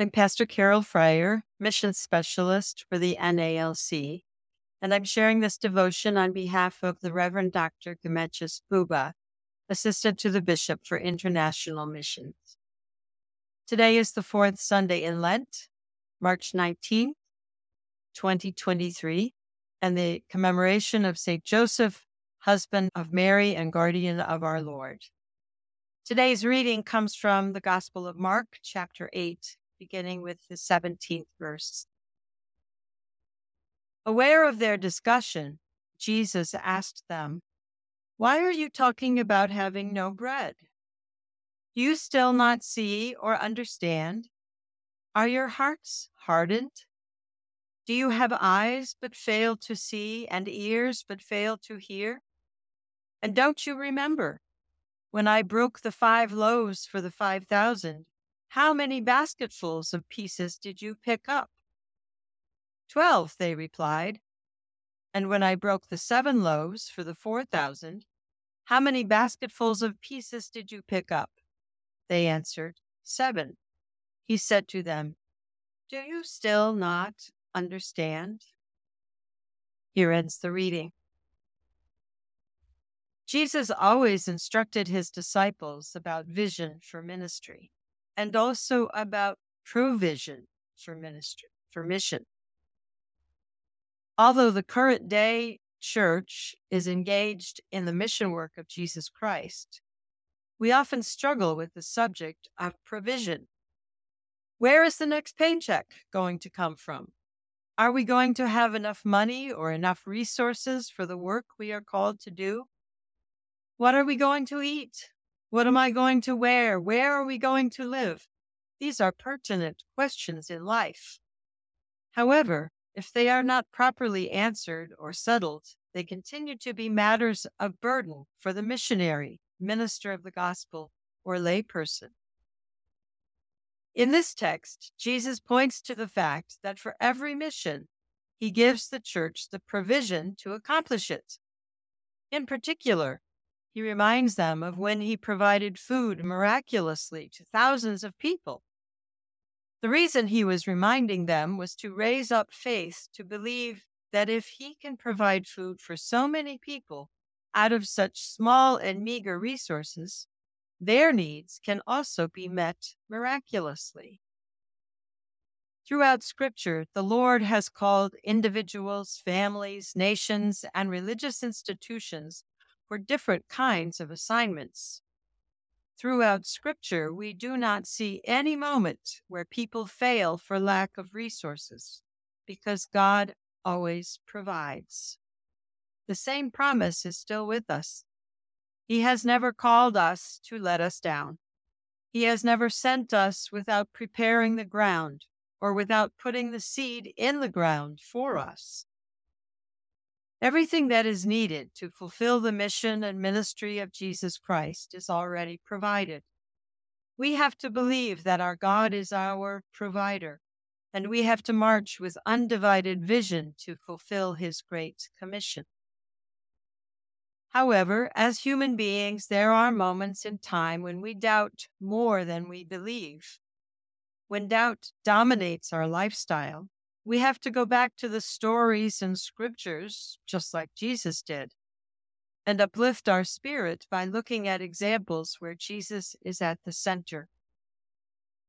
I'm Pastor Carol Fryer, Mission Specialist for the NALC, and I'm sharing this devotion on behalf of the Reverend Dr. Gemechis Buba, Assistant to the Bishop for International Missions. Today is the fourth Sunday in Lent, March 19th, 2023, and the commemoration of St. Joseph, husband of Mary and guardian of our Lord. Today's reading comes from the Gospel of Mark, chapter 8, beginning with the 17th verse. Aware of their discussion, Jesus asked them, Why are you talking about having no bread? Do you still not see or understand? Are your hearts hardened? Do you have eyes but fail to see and ears but fail to hear? And don't you remember when I broke the five loaves for the five thousand, how many basketfuls of pieces did you pick up? Twelve, they replied. And when I broke the seven loaves for the four thousand, how many basketfuls of pieces did you pick up? They answered, Seven. He said to them, Do you still not understand? Here ends the reading. Jesus always instructed his disciples about vision for ministry and also about provision for ministry, for mission. Although the current day church is engaged in the mission work of Jesus Christ, we often struggle with the subject of provision. Where is the next paycheck going to come from? Are we going to have enough money or enough resources for the work we are called to do? What are we going to eat? What am I going to wear? Where are we going to live? These are pertinent questions in life. However, if they are not properly answered or settled, they continue to be matters of burden for the missionary, minister of the gospel, or layperson. In this text, Jesus points to the fact that for every mission, he gives the church the provision to accomplish it. In particular, he reminds them of when he provided food miraculously to thousands of people. The reason he was reminding them was to raise up faith to believe that if he can provide food for so many people out of such small and meager resources, their needs can also be met miraculously. Throughout Scripture, the Lord has called individuals, families, nations, and religious institutions for different kinds of assignments. Throughout Scripture, we do not see any moment where people fail for lack of resources because God always provides. The same promise is still with us. He has never called us to let us down. He has never sent us without preparing the ground or without putting the seed in the ground for us. Everything that is needed to fulfill the mission and ministry of Jesus Christ is already provided. We have to believe that our God is our provider, and we have to march with undivided vision to fulfill his great commission. However, as human beings, there are moments in time when we doubt more than we believe. When doubt dominates our lifestyle, we have to go back to the stories and scriptures, just like Jesus did, and uplift our spirit by looking at examples where Jesus is at the center.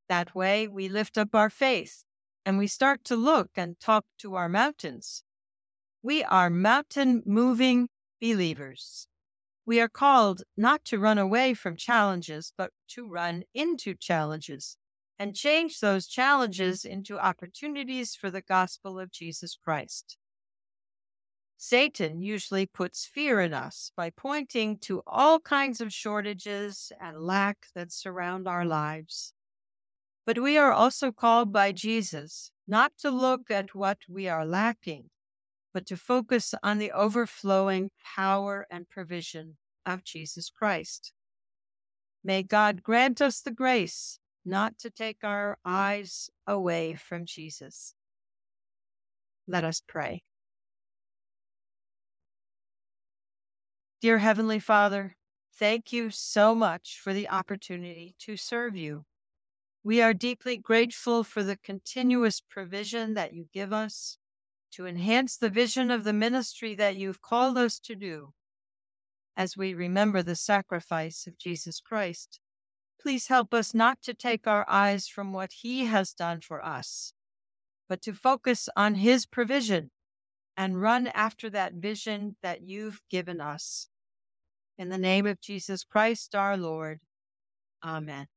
That way, we lift up our faith and we start to look and talk to our mountains. We are mountain moving believers. We are called not to run away from challenges, but to run into challenges and change those mm-hmm. challenges into opportunities for the gospel of Jesus Christ. Satan usually puts fear in us by pointing to all kinds of shortages and lack that surround our lives. But we are also called by Jesus not to look at what we are lacking, but to focus on the overflowing power and provision of Jesus Christ. May God grant us the grace not to take our eyes away from Jesus. Let us pray. Dear Heavenly Father, thank you so much for the opportunity to serve you. We are deeply grateful for the continuous provision that you give us to enhance the vision of the ministry that you've called us to do. As we remember the sacrifice of Jesus Christ, please help us not to take our eyes from what he has done for us, but to focus on his provision and run after that vision that you've given us. In the name of Jesus Christ our Lord. Amen.